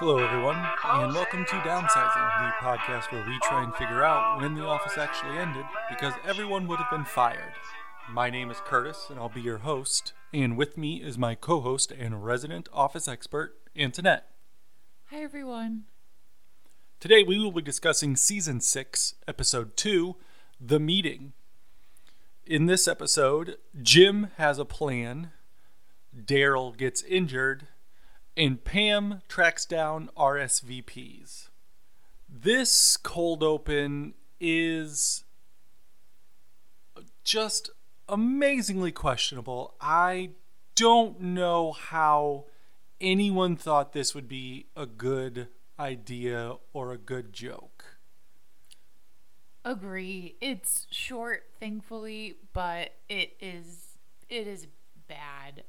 Hello, everyone, and welcome to Downsizing, the podcast where we try and figure out when the office actually ended because everyone would have been fired. My name is Curtis, and I'll be your host, and with me is my co host and resident office expert, Antoinette. Hi, everyone. Today, we will be discussing Season 6, Episode 2 The Meeting. In this episode, Jim has a plan, Darryl gets injured, and Pam tracks down RSVPs. This cold open is just amazingly questionable. I don't know how anyone thought this would be a good idea or a good joke. Agree. It's short, thankfully, but it is it is bad.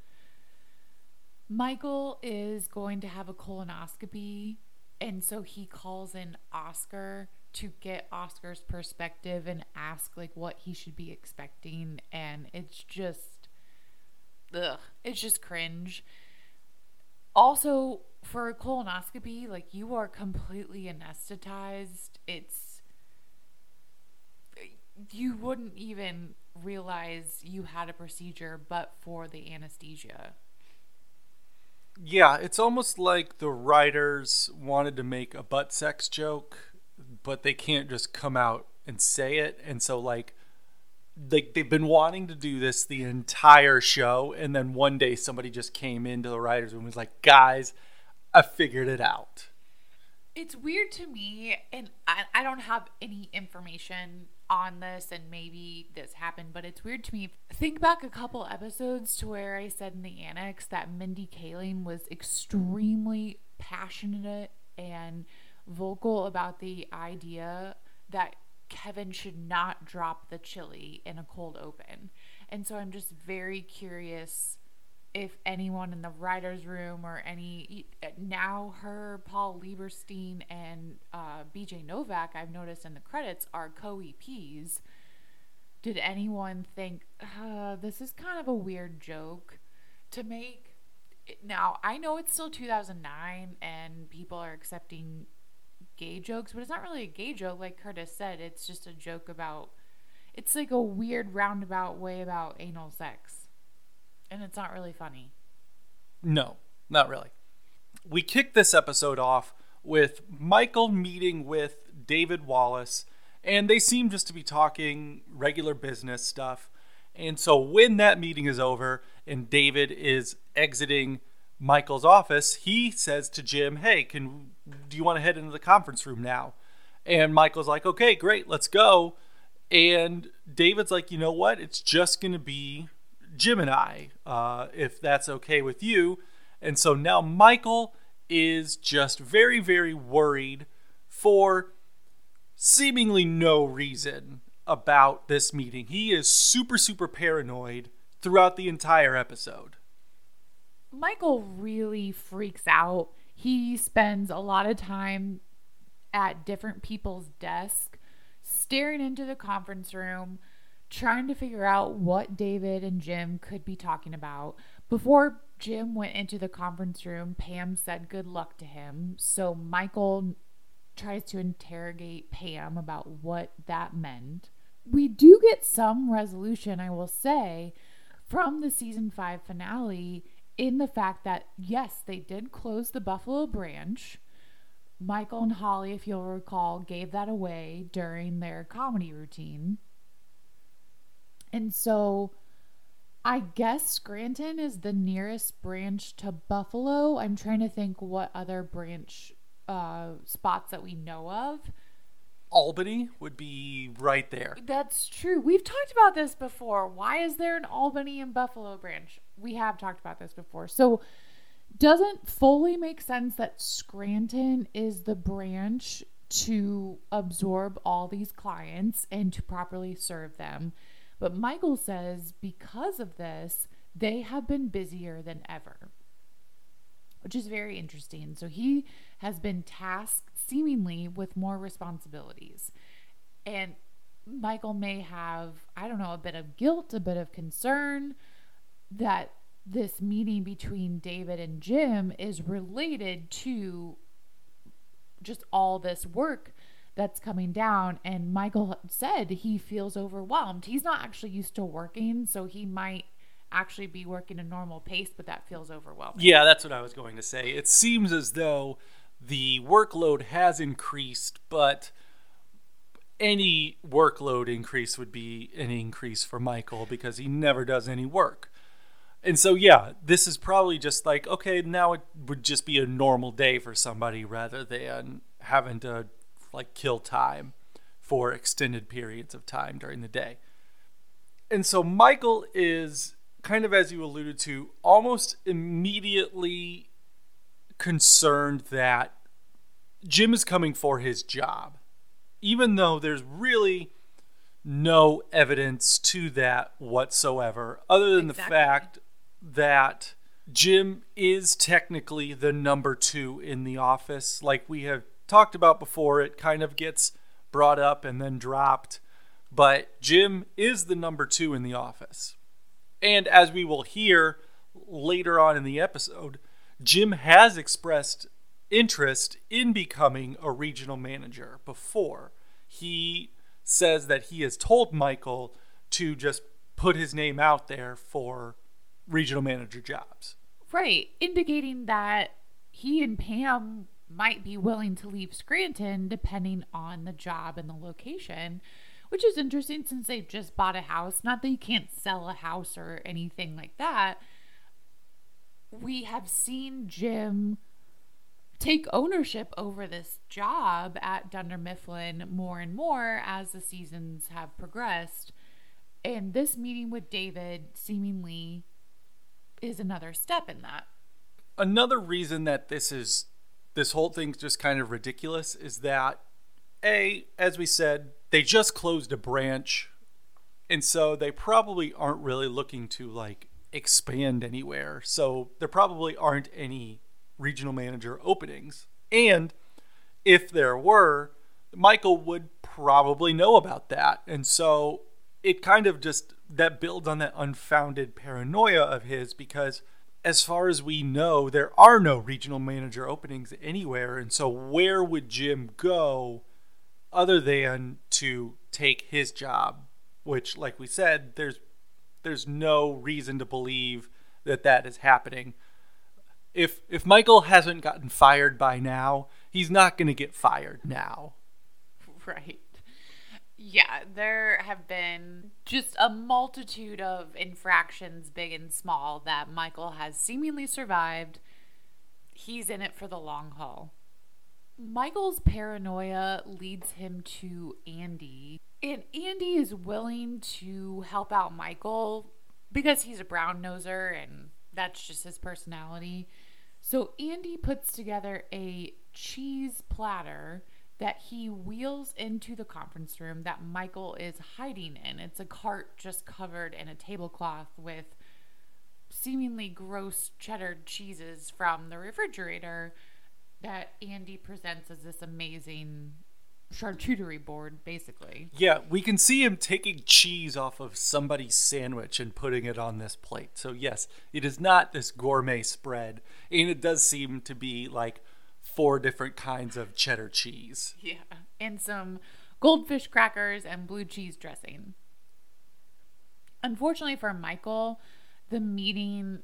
Michael is going to have a colonoscopy, and so he calls in Oscar to get Oscar's perspective and ask like what he should be expecting, and it's just ugh, it's just cringe. Also, for a colonoscopy, like you are completely anesthetized. It's you wouldn't even realize you had a procedure but for the anesthesia. Yeah, it's almost like the writers wanted to make a butt sex joke, but they can't just come out and say it. And so, like, they, they've been wanting to do this the entire show. And then one day somebody just came into the writer's room and was like, guys, I figured it out. It's weird to me, and I, I don't have any information on this, and maybe this happened, but it's weird to me. Think back a couple episodes to where I said in the annex that Mindy Kaling was extremely passionate and vocal about the idea that Kevin should not drop the chili in a cold open. And so I'm just very curious if anyone in the writers' room or any now her Paul Lieberstein and uh, BJ Novak I've noticed in the credits are co EPs. Did anyone think uh, this is kind of a weird joke to make? Now I know it's still 2009 and people are accepting gay jokes, but it's not really a gay joke. Like Curtis said, it's just a joke about. It's like a weird roundabout way about anal sex and it's not really funny. No, not really. We kick this episode off with Michael meeting with David Wallace, and they seem just to be talking regular business stuff. And so when that meeting is over and David is exiting Michael's office, he says to Jim, "Hey, can do you want to head into the conference room now?" And Michael's like, "Okay, great, let's go." And David's like, "You know what? It's just going to be Jim and I, uh, if that's okay with you. And so now Michael is just very, very worried for seemingly no reason about this meeting. He is super, super paranoid throughout the entire episode. Michael really freaks out. He spends a lot of time at different people's desks, staring into the conference room trying to figure out what David and Jim could be talking about. Before Jim went into the conference room, Pam said good luck to him. So Michael tries to interrogate Pam about what that meant. We do get some resolution, I will say, from the season 5 finale in the fact that yes, they did close the Buffalo branch. Michael and Holly, if you'll recall, gave that away during their comedy routine. And so I guess Scranton is the nearest branch to Buffalo. I'm trying to think what other branch uh, spots that we know of. Albany would be right there. That's true. We've talked about this before. Why is there an Albany and Buffalo branch? We have talked about this before. So, doesn't fully make sense that Scranton is the branch to absorb all these clients and to properly serve them. But Michael says because of this, they have been busier than ever, which is very interesting. So he has been tasked seemingly with more responsibilities. And Michael may have, I don't know, a bit of guilt, a bit of concern that this meeting between David and Jim is related to just all this work that's coming down. And Michael said he feels overwhelmed. He's not actually used to working, so he might actually be working a normal pace, but that feels overwhelming. Yeah, that's what I was going to say. It seems as though the workload has increased, but any workload increase would be an increase for Michael because he never does any work. And so, yeah, this is probably just like, okay, now it would just be a normal day for somebody rather than having to like kill time for extended periods of time during the day. And so, Michael is kind of, as you alluded to, almost immediately concerned that Jim is coming for his job, even though there's really no evidence to that whatsoever, other than exactly. the fact that Jim is technically the number two in the office. Like we have talked about before, it kind of gets brought up and then dropped. But Jim is the number two in the office. And as we will hear later on in the episode, Jim has expressed interest in becoming a regional manager before. He says that he has told Michael to just put his name out there for regional manager jobs. Right, indicating that he and Pam might be willing to leave Scranton depending on the job and the location, which is interesting since they've just bought a house. Not that you can't sell a house or anything like that. We have seen Jim take ownership over this job at Dunder Mifflin more and more as the seasons have progressed. And this meeting with David seemingly is another step in that. Another reason that this is this whole thing's just kind of ridiculous is that a as we said they just closed a branch and so they probably aren't really looking to like expand anywhere. So there probably aren't any regional manager openings. And if there were michael would probably know about that. And so it kind of just that builds on that unfounded paranoia of his because as far as we know there are no regional manager openings anywhere and so where would Jim go other than to take his job? Which like we said there's there's no reason to believe that that is happening. If if Michael hasn't gotten fired by now he's not going to get fired now. Right yeah, there have been just a multitude of infractions, big and small, that Michael has seemingly survived. He's in it for the long haul. Michael's paranoia leads him to Andy, and Andy is willing to help out Michael because he's a brown noser and that's just his personality. So Andy puts together a cheese platter that he wheels into the conference room that Michael is hiding in. It's a cart just covered in a tablecloth with seemingly gross cheddar cheeses from the refrigerator that Andy presents as this amazing charcuterie board, basically. Yeah, we can see him taking cheese off of somebody's sandwich and putting it on this plate. So, yes, it is not this gourmet spread. And it does seem to be like four different kinds of cheddar cheese. Yeah. And some goldfish crackers and blue cheese dressing. Unfortunately for Michael, the meeting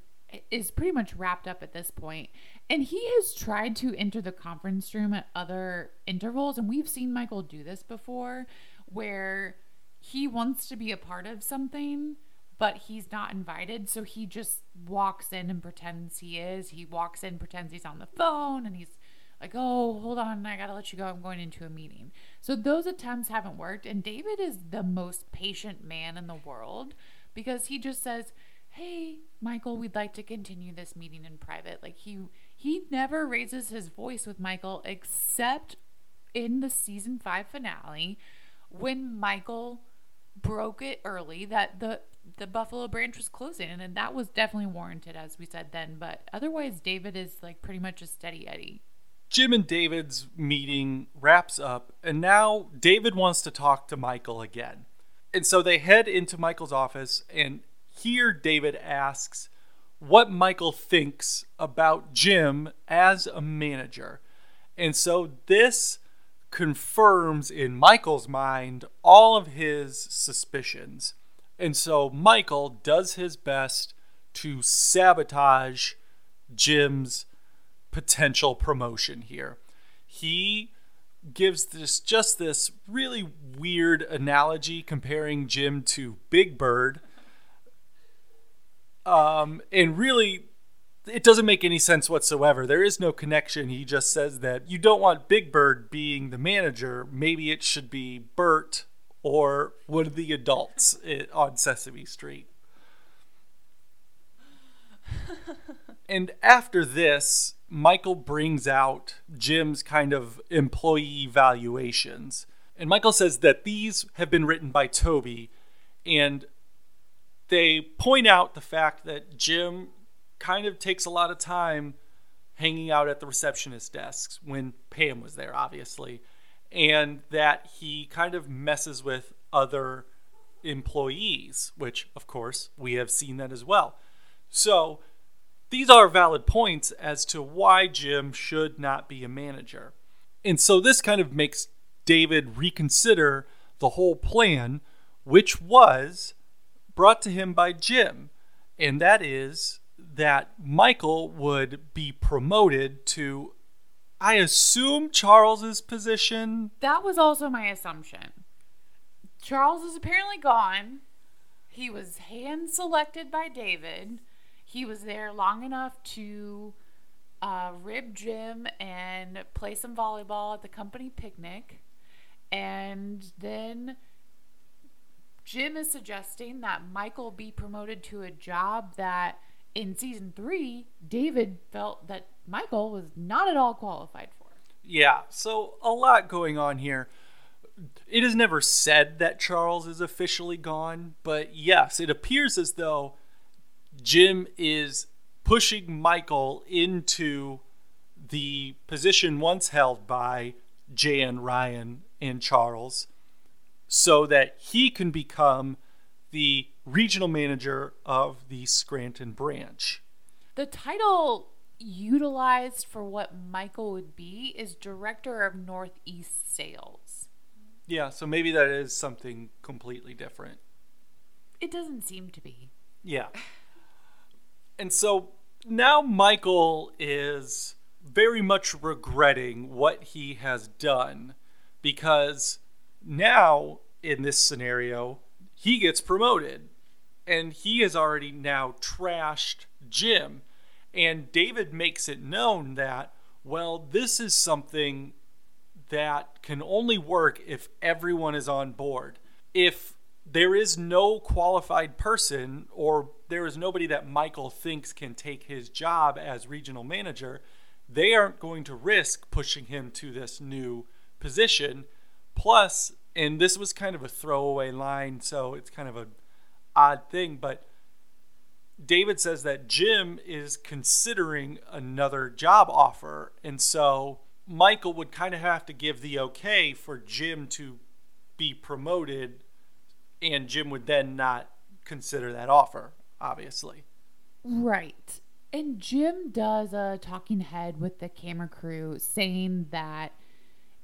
is pretty much wrapped up at this point. And he has tried to enter the conference room at other intervals. And we've seen Michael do this before where he wants to be a part of something, but he's not invited. So he just walks in and pretends he is. He walks in, pretends he's on the phone, and he's like, oh, hold on, I gotta let you go. I'm going into a meeting. So those attempts haven't worked. And David is the most patient man in the world because he just says, hey, Michael, we'd like to continue this meeting in private. Like he he never raises his voice with Michael except in the season five finale when Michael broke it early that the the Buffalo branch was closing and that was definitely warranted as we said then but otherwise David is like pretty much a steady Eddie Jim and David's meeting wraps up, and now David wants to talk to Michael again. And so they head into Michael's office, and here David asks what Michael thinks about Jim as a manager. And so this confirms in Michael's mind all of his suspicions. And so Michael does his best to sabotage Jim's potential promotion here. He gives this just this really weird analogy comparing Jim to Big Bird. Um, and really it doesn't make any sense whatsoever. There is no connection. He just says that you don't want Big Bird being the manager. Maybe it should be Bert or one of the adults on Sesame Street. and after this, Michael brings out Jim's kind of employee valuations. And Michael says that these have been written by Toby, and they point out the fact that Jim kind of takes a lot of time hanging out at the receptionist desks when Pam was there, obviously, and that he kind of messes with other employees, which, of course, we have seen that as well. So, these are valid points as to why Jim should not be a manager. And so, this kind of makes David reconsider the whole plan, which was brought to him by Jim, and that is that Michael would be promoted to, I assume, Charles's position. That was also my assumption. Charles is apparently gone. He was hand selected by David. He was there long enough to uh, rib Jim and play some volleyball at the company picnic. And then Jim is suggesting that Michael be promoted to a job that in season three, David felt that Michael was not at all qualified for. Yeah, so a lot going on here. It is never said that Charles is officially gone, but yes, it appears as though Jim is pushing Michael into the position once held by Jan, Ryan, and Charles so that he can become the regional manager of the Scranton branch. The title utilized for what Michael would be is director of Northeast Sales. Yeah, so maybe that is something completely different. It doesn't seem to be. Yeah. And so now Michael is very much regretting what he has done because now in this scenario he gets promoted and he has already now trashed Jim. And David makes it known that, well, this is something that can only work if everyone is on board. If there is no qualified person or there is nobody that Michael thinks can take his job as regional manager, they aren't going to risk pushing him to this new position. Plus, and this was kind of a throwaway line, so it's kind of an odd thing, but David says that Jim is considering another job offer, and so Michael would kind of have to give the okay for Jim to be promoted, and Jim would then not consider that offer, obviously. Right. And Jim does a talking head with the camera crew saying that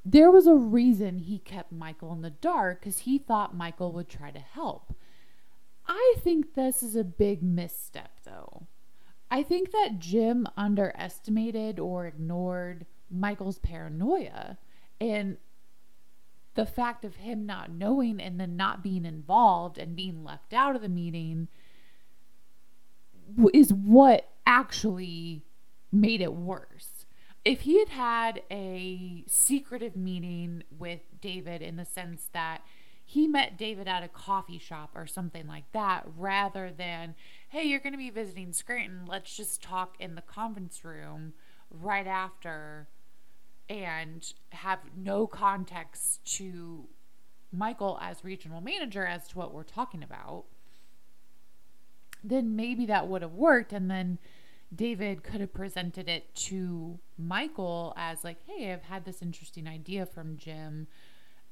there was a reason he kept Michael in the dark because he thought Michael would try to help. I think this is a big misstep, though. I think that Jim underestimated or ignored Michael's paranoia and the fact of him not knowing and then not being involved and being left out of the meeting is what actually made it worse. If he had had a secretive meeting with David in the sense that he met David at a coffee shop or something like that, rather than, hey, you're going to be visiting Scranton, let's just talk in the conference room right after and have no context to Michael as regional manager as to what we're talking about, then maybe that would have worked. And then David could have presented it to Michael as like, "Hey, I've had this interesting idea from Jim,"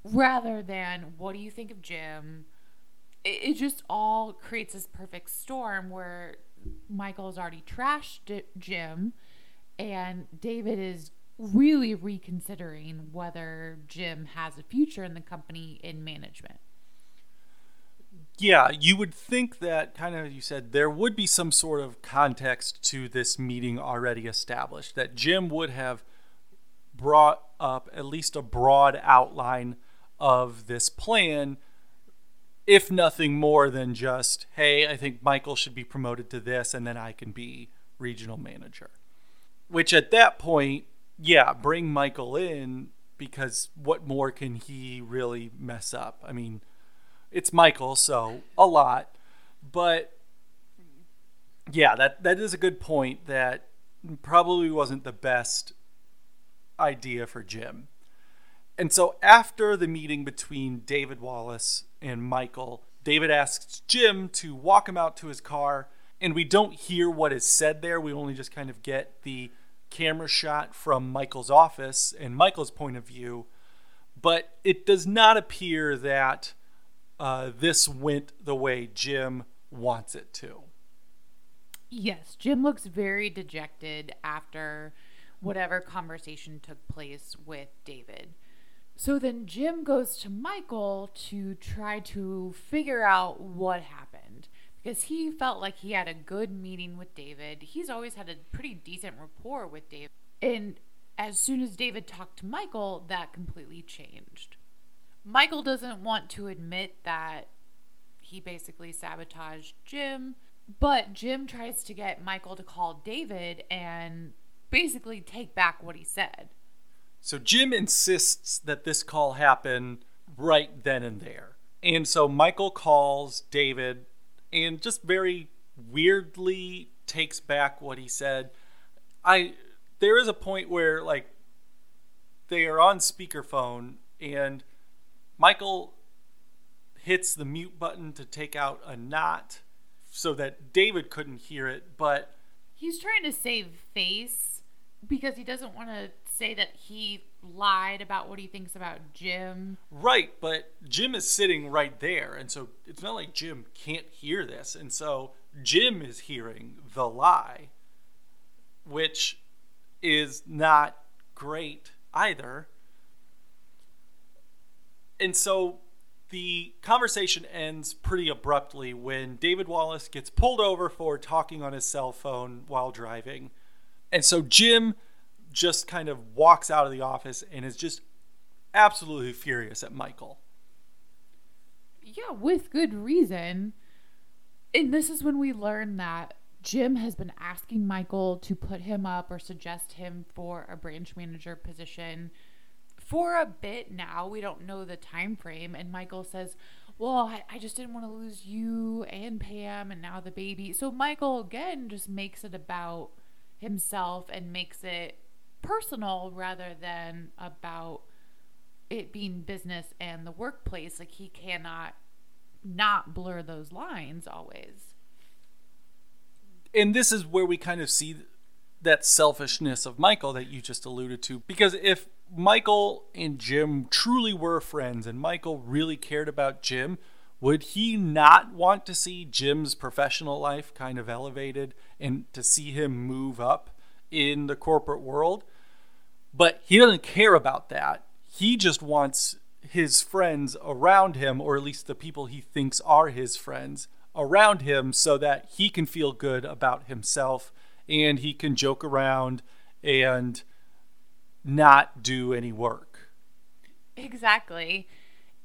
rather than, "What do you think of Jim?" It, it just all creates this perfect storm where Michael's already trashed Jim, and David is really reconsidering whether Jim has a future in the company in management. Yeah, you would think that kind of you said there would be some sort of context to this meeting already established that Jim would have brought up at least a broad outline of this plan if nothing more than just hey, I think Michael should be promoted to this and then I can be regional manager. Which at that point, yeah, bring Michael in because what more can he really mess up? I mean, it's Michael, so a lot. But yeah, that that is a good point that probably wasn't the best idea for Jim. And so after the meeting between David Wallace and Michael, David asks Jim to walk him out to his car, and we don't hear what is said there. We only just kind of get the camera shot from Michael's office and Michael's point of view. But it does not appear that uh, this went the way Jim wants it to. Yes, Jim looks very dejected after whatever conversation took place with David. So then Jim goes to Michael to try to figure out what happened because he felt like he had a good meeting with David. He's always had a pretty decent rapport with David. And as soon as David talked to Michael, that completely changed. Michael doesn't want to admit that he basically sabotaged Jim, but Jim tries to get Michael to call David and basically take back what he said. So Jim insists that this call happen right then and there. And so Michael calls David and just very weirdly takes back what he said. I there is a point where like they are on speakerphone and Michael hits the mute button to take out a knot so that David couldn't hear it, but he's trying to save face because he doesn't want to say that he lied about what he thinks about Jim. Right, but Jim is sitting right there, and so it's not like Jim can't hear this, and so Jim is hearing the lie, which is not great either and so the conversation ends pretty abruptly when David Wallace gets pulled over for talking on his cell phone while driving. And so Jim just kind of walks out of the office and is just absolutely furious at Michael. Yeah, with good reason. And this is when we learn that Jim has been asking Michael to put him up or suggest him for a branch manager position for a bit now. We don't know the time frame. And Michael says, Well, I, I just didn't want to lose you and Pam and now the baby. So Michael again just makes it about himself and makes it personal rather than about it being business and the workplace. Like he cannot not blur those lines always. And this is where we kind of see that selfishness of Michael that you just alluded to. Because if Michael and Jim truly were friends and Michael really cared about Jim, would he not want to see Jim's professional life kind of elevated and to see him move up in the corporate world? But he doesn't care about that. He just wants his friends around him, or at least the people he thinks are his friends, around him so that he can feel good about himself and he can joke around and not do any work. Exactly.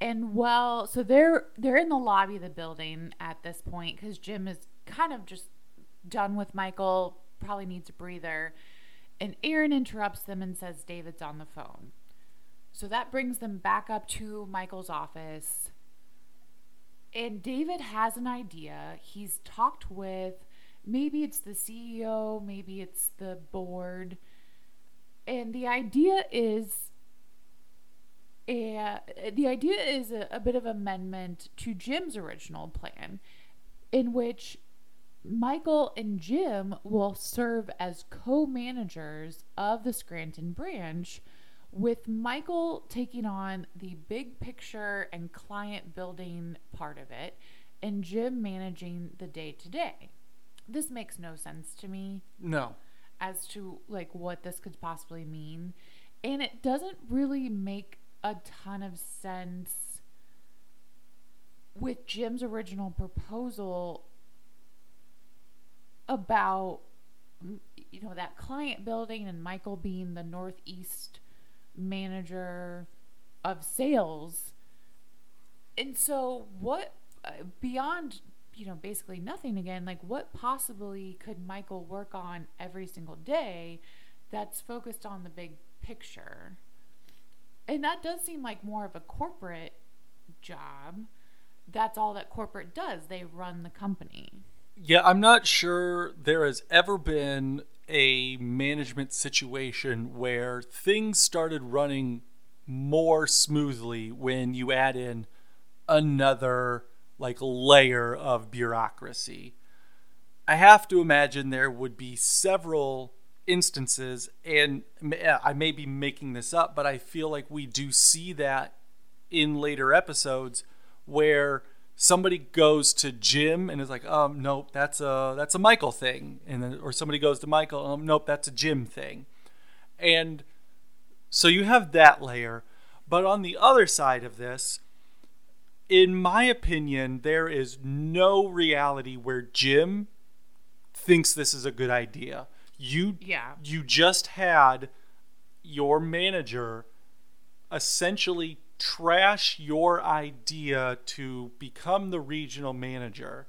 And well, so they're they're in the lobby of the building at this point cuz Jim is kind of just done with Michael, probably needs a breather. And Aaron interrupts them and says David's on the phone. So that brings them back up to Michael's office. And David has an idea. He's talked with maybe it's the CEO, maybe it's the board and the idea is a, the idea is a, a bit of amendment to Jim's original plan, in which Michael and Jim will serve as co managers of the Scranton branch, with Michael taking on the big picture and client building part of it, and Jim managing the day to day. This makes no sense to me. No. As to like what this could possibly mean. And it doesn't really make a ton of sense with Jim's original proposal about you know that client building and Michael being the northeast manager of sales. And so what uh, beyond you know basically nothing again like what possibly could Michael work on every single day that's focused on the big picture. And that does seem like more of a corporate job. That's all that corporate does. They run the company. Yeah, I'm not sure there has ever been a management situation where things started running more smoothly when you add in another like layer of bureaucracy. I have to imagine there would be several instances and I may be making this up, but I feel like we do see that in later episodes where somebody goes to Jim and is like, um, nope, that's a that's a Michael thing, and then or somebody goes to Michael, um, nope, that's a Jim thing, and so you have that layer, but on the other side of this, in my opinion, there is no reality where Jim thinks this is a good idea. You yeah. you just had your manager essentially trash your idea to become the regional manager.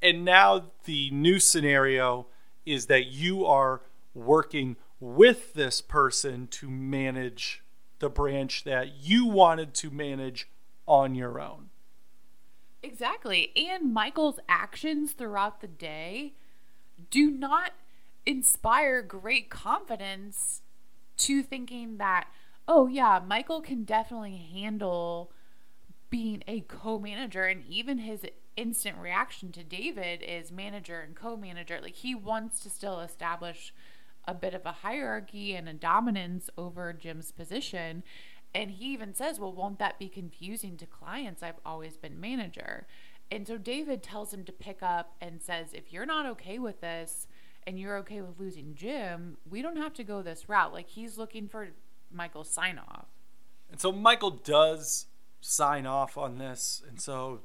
And now the new scenario is that you are working with this person to manage the branch that you wanted to manage on your own. Exactly. And Michael's actions throughout the day do not inspire great confidence to thinking that oh yeah, Michael can definitely handle being a co-manager and even his instant reaction to David is manager and co-manager. Like he wants to still establish a bit of a hierarchy and a dominance over Jim's position. And he even says, Well, won't that be confusing to clients? I've always been manager. And so David tells him to pick up and says, If you're not okay with this and you're okay with losing Jim, we don't have to go this route. Like he's looking for Michael's sign off. And so Michael does sign off on this. And so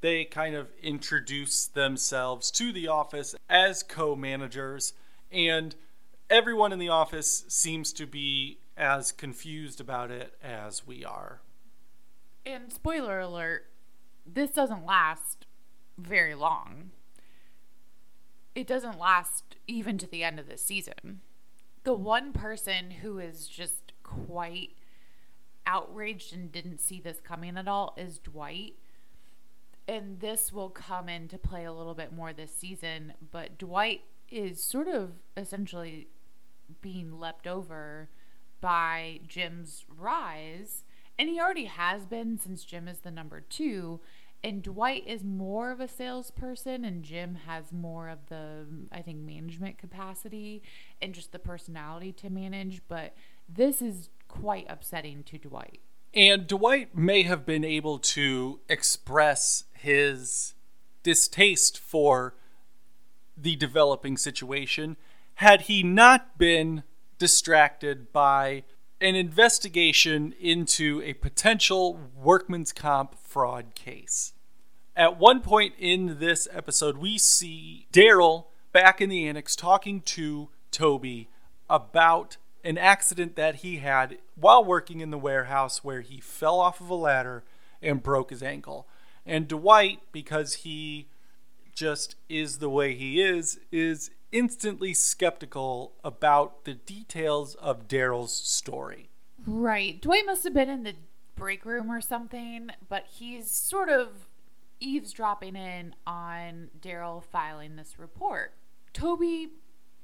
they kind of introduce themselves to the office as co managers. And everyone in the office seems to be as confused about it as we are. And spoiler alert, this doesn't last very long. It doesn't last even to the end of the season. The one person who is just quite outraged and didn't see this coming at all is Dwight. And this will come into play a little bit more this season, but Dwight is sort of essentially being leapt over by Jim's rise. And he already has been since Jim is the number two. And Dwight is more of a salesperson, and Jim has more of the, I think, management capacity and just the personality to manage. But this is quite upsetting to Dwight. And Dwight may have been able to express his distaste for the developing situation had he not been distracted by an investigation into a potential workman's comp fraud case. At one point in this episode, we see Darryl back in the annex talking to Toby about an accident that he had while working in the warehouse where he fell off of a ladder and broke his ankle. And Dwight, because he just is the way he is, is instantly skeptical about the details of Darryl's story. Right. Dwight must have been in the break room or something, but he's sort of eavesdropping in on Darryl filing this report. Toby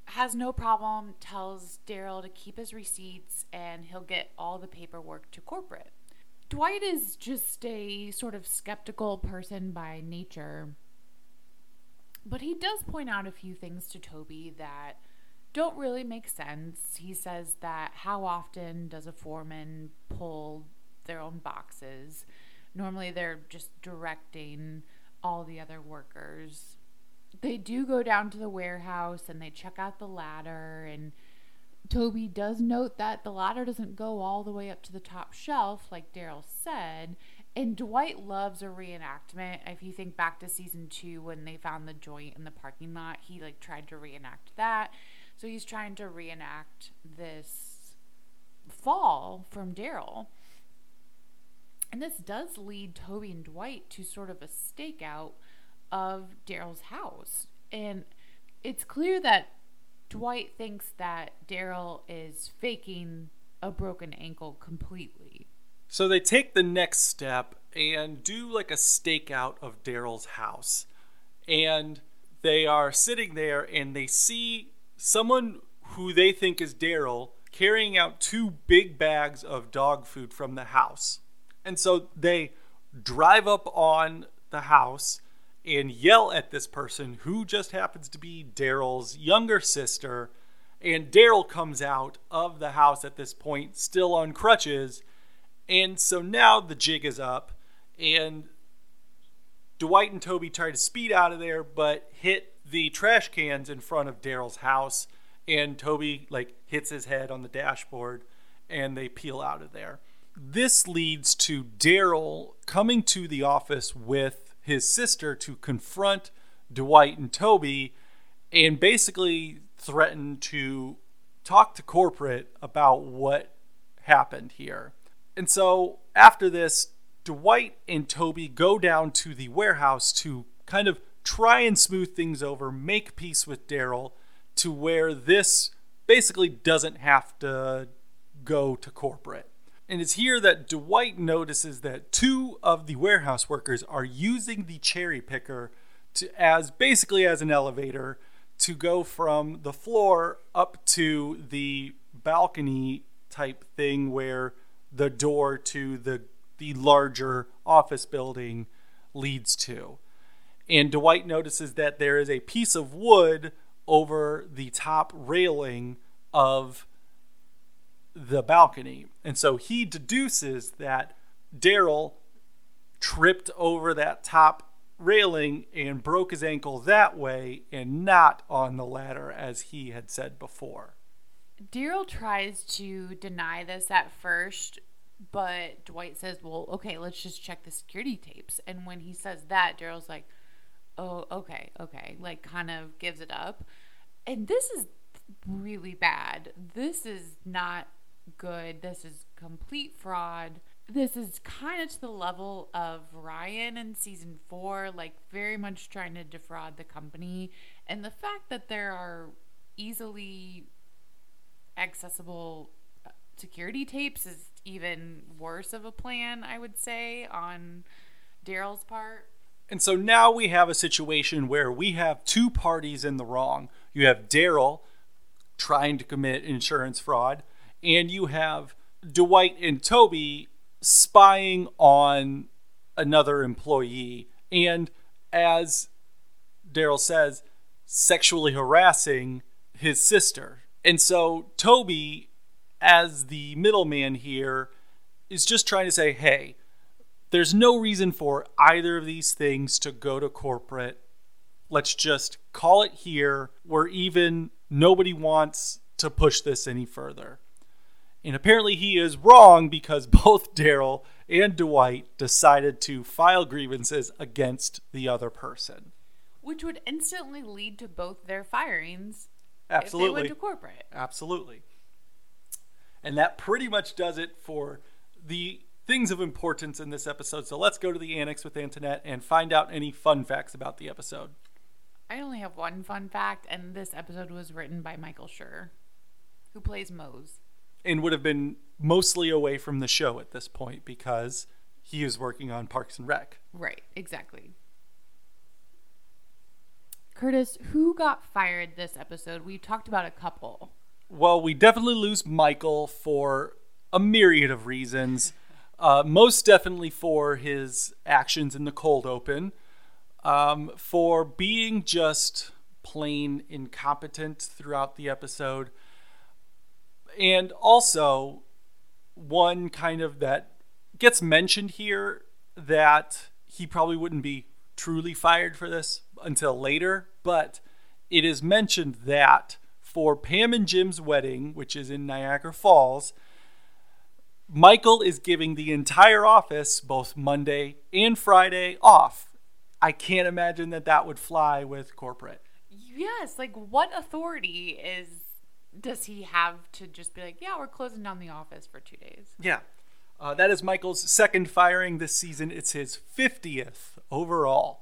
has no problem, tells Darryl to keep his receipts, and he'll get all the paperwork to corporate. Dwight is just a sort of skeptical person by nature, but he does point out a few things to Toby that don't really make sense. He says that how often does a foreman pull their own boxes? Normally they're just directing all the other workers they do go down to the warehouse and they check out the ladder and Toby does note that the ladder doesn't go all the way up to the top shelf like Darryl said and Dwight loves a reenactment. If you think back to season 2 when they found the joint in the parking lot, he like tried to reenact that. So he's trying to reenact this fall from Darryl. And this does lead Toby and Dwight to sort of a stakeout of Darryl's house. And it's clear that Dwight thinks that Darryl is faking a broken ankle completely. So they take the next step and do like a stakeout of Darryl's house. And they are sitting there and they see someone who they think is Darryl carrying out two big bags of dog food from the house. And so they drive up on the house and yell at this person who just happens to be Darryl's younger sister. And Darryl comes out of the house at this point, still on crutches. And so now the jig is up, and Dwight and Toby try to speed out of there, but hit the trash cans in front of Darryl's house. And Toby like hits his head on the dashboard, and they peel out of there. This leads to Darryl coming to the office with his sister to confront Dwight and Toby and basically threaten to talk to corporate about what happened here. And so after this, Dwight and Toby go down to the warehouse to kind of try and smooth things over, make peace with Darryl to where this basically doesn't have to go to corporate. And it's here that Dwight notices that two of the warehouse workers are using the cherry picker to as basically as an elevator to go from the floor up to the balcony type thing where the door to the the larger office building leads to. And Dwight notices that there is a piece of wood over the top railing of the balcony. And so he deduces that Darryl tripped over that top railing and broke his ankle that way and not on the ladder as he had said before. Darryl tries to deny this at first, but Dwight says, Well, okay, let's just check the security tapes. And when he says that, Darryl's like, Oh, okay, okay, like kind of gives it up. And this is really bad. This is not good. This is complete fraud. This is kind of to the level of Ryan in season four, like very much trying to defraud the company. And the fact that there are easily accessible uh, security tapes is even worse of a plan, I would say, on Darryl's part. And so now we have a situation where we have two parties in the wrong. You have Darryl trying to commit insurance fraud, and you have Dwight and Toby spying on another employee and as Darryl says sexually harassing his sister. And so Toby as the middleman here is just trying to say, "Hey, there's no reason for either of these things to go to corporate. Let's just call it here. We're even. Nobody wants to push this any further. And apparently he is wrong because both Darryl and Dwight decided to file grievances against the other person. Which would instantly lead to both their firings Absolutely. if they went to corporate. Absolutely. And that pretty much does it for the things of importance in this episode. So let's go to the annex with Antoinette and find out any fun facts about the episode. I only have one fun fact, and this episode was written by Michael Schur, who plays Mose and would have been mostly away from the show at this point because he is working on Parks and Rec. Right, exactly. Curtis, who got fired this episode? We talked about a couple. Well, we definitely lose Michael for a myriad of reasons. Uh, most definitely for his actions in the cold open, um, for being just plain incompetent throughout the episode and also one kind of that gets mentioned here that he probably wouldn't be truly fired for this until later but it is mentioned that for Pam and Jim's wedding, which is in Niagara Falls, Michael is giving the entire office both Monday and Friday off. I can't imagine that that would fly with corporate. Yes, like what authority is does he have to just be like, yeah, we're closing down the office for two days? Yeah. Uh, that is Michael's second firing this season. It's his 50th overall.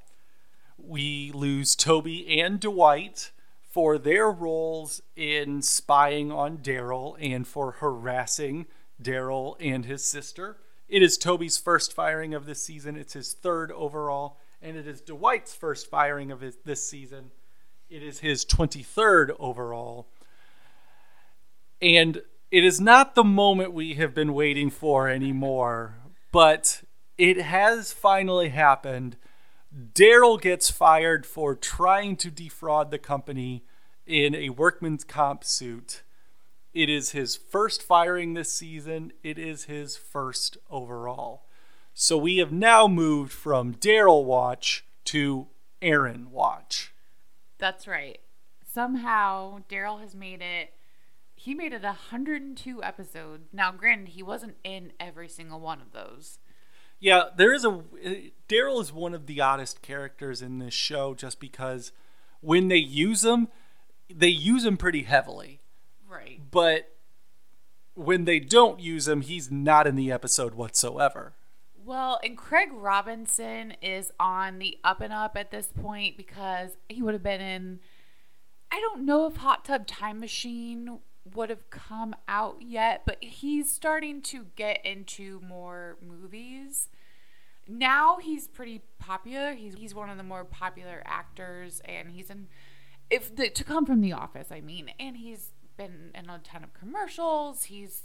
We lose Toby and Dwight for their roles in spying on Darryl and for harassing Darryl and his sister. It is Toby's first firing of this season. It's his third overall, and it is Dwight's first firing of his, this season. It is his 23rd overall. And it is not the moment we have been waiting for anymore, but it has finally happened. Darryl gets fired for trying to defraud the company in a workman's comp suit. It is his first firing this season. It is his first overall. So we have now moved from Darryl watch to Erin watch. That's right. Somehow Darryl has made it. He made it 102 episodes. Now, granted, he wasn't in every single one of those. Yeah, there is a. Darryl is one of the oddest characters in this show just because when they use him, they use him pretty heavily. Right. But when they don't use him, he's not in the episode whatsoever. Well, and Craig Robinson is on the up and up at this point because he would have been in. I don't know if Hot Tub Time Machine would have come out yet, but he's starting to get into more movies. Now he's pretty popular. He's he's one of the more popular actors, and he's in if the, to come from The Office, I mean, and he's been in a ton of commercials. He's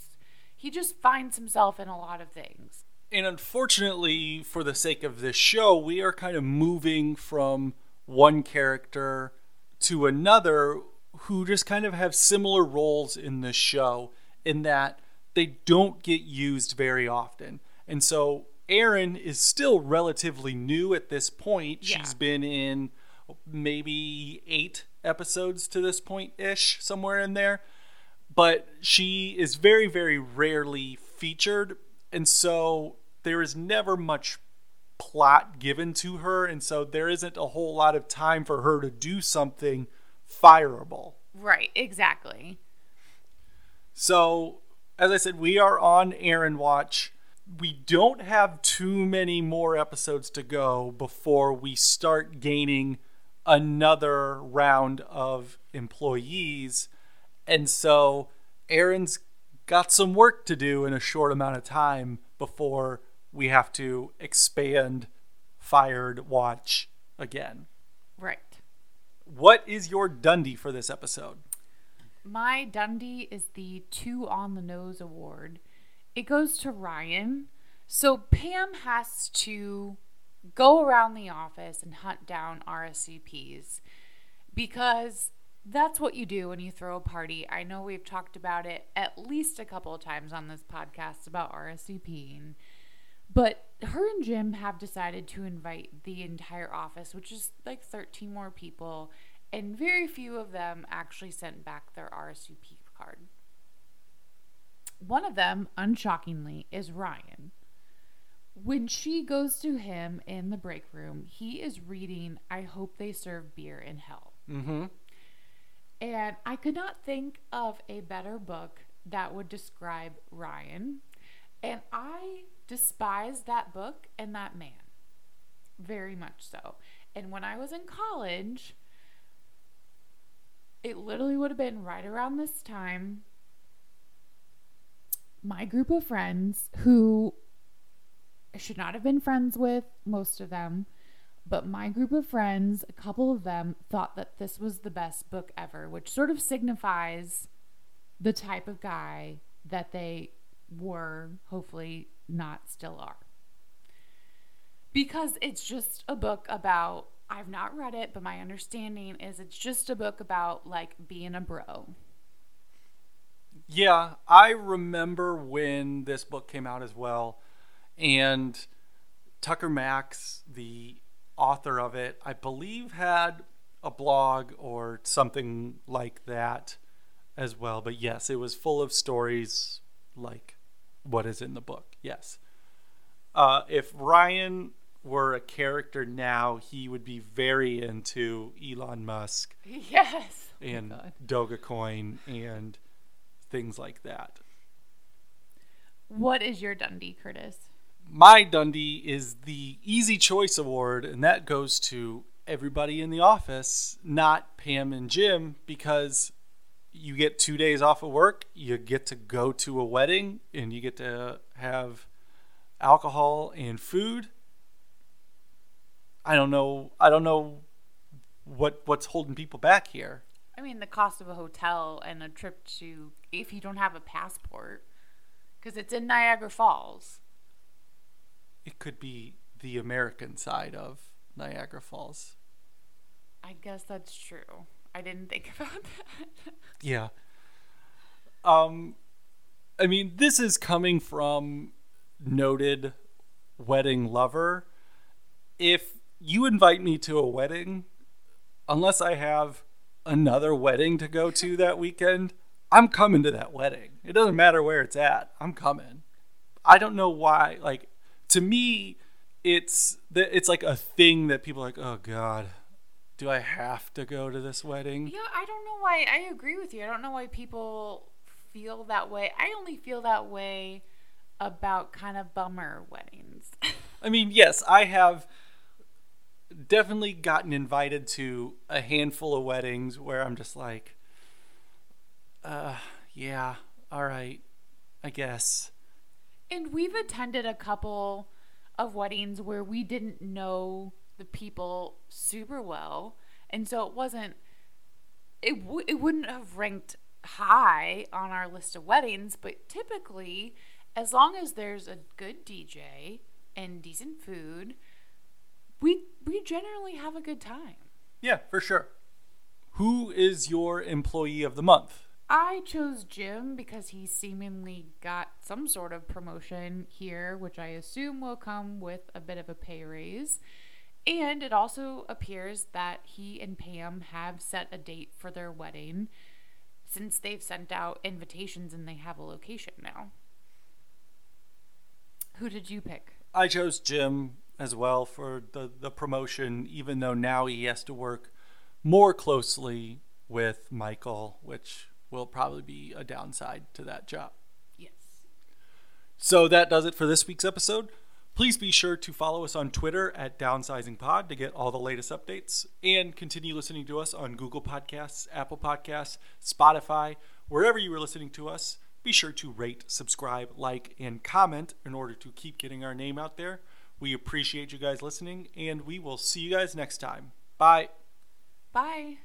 he just finds himself in a lot of things. And unfortunately, for the sake of this show, we are kind of moving from one character to another who just kind of have similar roles in this show in that they don't get used very often. And so Erin is still relatively new at this point. Yeah. She's been in maybe eight episodes to this point ish, somewhere in there. But she is very, very rarely featured. And so there is never much plot given to her. And so there isn't a whole lot of time for her to do something fireable. Right, exactly. So, as I said, we are on Erin Watch. We don't have too many more episodes to go before we start gaining another round of employees. And so, Erin's got some work to do in a short amount of time before we have to expand Fired Watch again. Right. What is your Dundie for this episode? My Dundie is the Too on the Nose Award. It goes to Ryan. So Pam has to go around the office and hunt down RSCPs because that's what you do when you throw a party. I know we've talked about it at least a couple of times on this podcast about RSCPing. But her and Jim have decided to invite the entire office, which is like 13 more people, and very few of them actually sent back their RSVP card. One of them, unshockingly, is Ryan. When she goes to him in the break room, he is reading I Hope They Serve Beer in Hell. Mm-hmm. And I could not think of a better book that would describe Ryan. And I despise that book and that man. Very much so. And when I was in college, it literally would have been right around this time. My group of friends who I should not have been friends with, most of them, but my group of friends, a couple of them, thought that this was the best book ever, which sort of signifies the type of guy that they were, hopefully not still are. Because it's just a book about, I've not read it, but my understanding is it's just a book about like being a bro. Yeah, I remember when this book came out as well. And Tucker Max, the author of it, I believe had a blog or something like that as well. But yes, it was full of stories like what is in the book. Yes. Uh, if Ryan were a character now, he would be very into Elon Musk Yes. and God. Dogecoin and things like that. What is your Dundie, Curtis? My Dundie is the Easy Choice Award, and that goes to everybody in the office, not Pam and Jim, because you get two days off of work, you get to go to a wedding, and you get to have alcohol and food. I don't know. I don't know what what's holding people back here. I mean, the cost of a hotel and a trip to, if you don't have a passport, because it's in Niagara Falls. It could be the American side of Niagara Falls. I guess that's true. I didn't think about that. Yeah. Um I mean, this is coming from noted wedding lover. If you invite me to a wedding, unless I have another wedding to go to that weekend, I'm coming to that wedding. It doesn't matter where it's at. I'm coming. I don't know why like to me it's it's like a thing that people are like, "Oh god, do I have to go to this wedding?" Yeah, I don't know why. I agree with you. I don't know why people feel that way. I only feel that way about kind of bummer weddings. I mean, yes, I have definitely gotten invited to a handful of weddings where I'm just like, uh, yeah, all right, I guess. and we've attended a couple of weddings where we didn't know the people super well, and so it wasn't. It w- it wouldn't have ranked high on our list of weddings, but typically, as long as there's a good DJ and decent food, we we generally have a good time. Yeah, for sure. Who is your employee of the month? I chose Jim because he seemingly got some sort of promotion here, which I assume will come with a bit of a pay raise. And it also appears that he and Pam have set a date for their wedding since they've sent out invitations and they have a location now. Who did you pick? I chose Jim as well for the, the promotion, even though now he has to work more closely with Michael, which will probably be a downside to that job. Yes. So that does it for this week's episode. Please be sure to follow us on Twitter at DownsizingPod to get all the latest updates and continue listening to us on Google Podcasts, Apple Podcasts, Spotify, wherever you are listening to us. Be sure to rate, subscribe, like, and comment in order to keep getting our name out there. We appreciate you guys listening, and we will see you guys next time. Bye. Bye.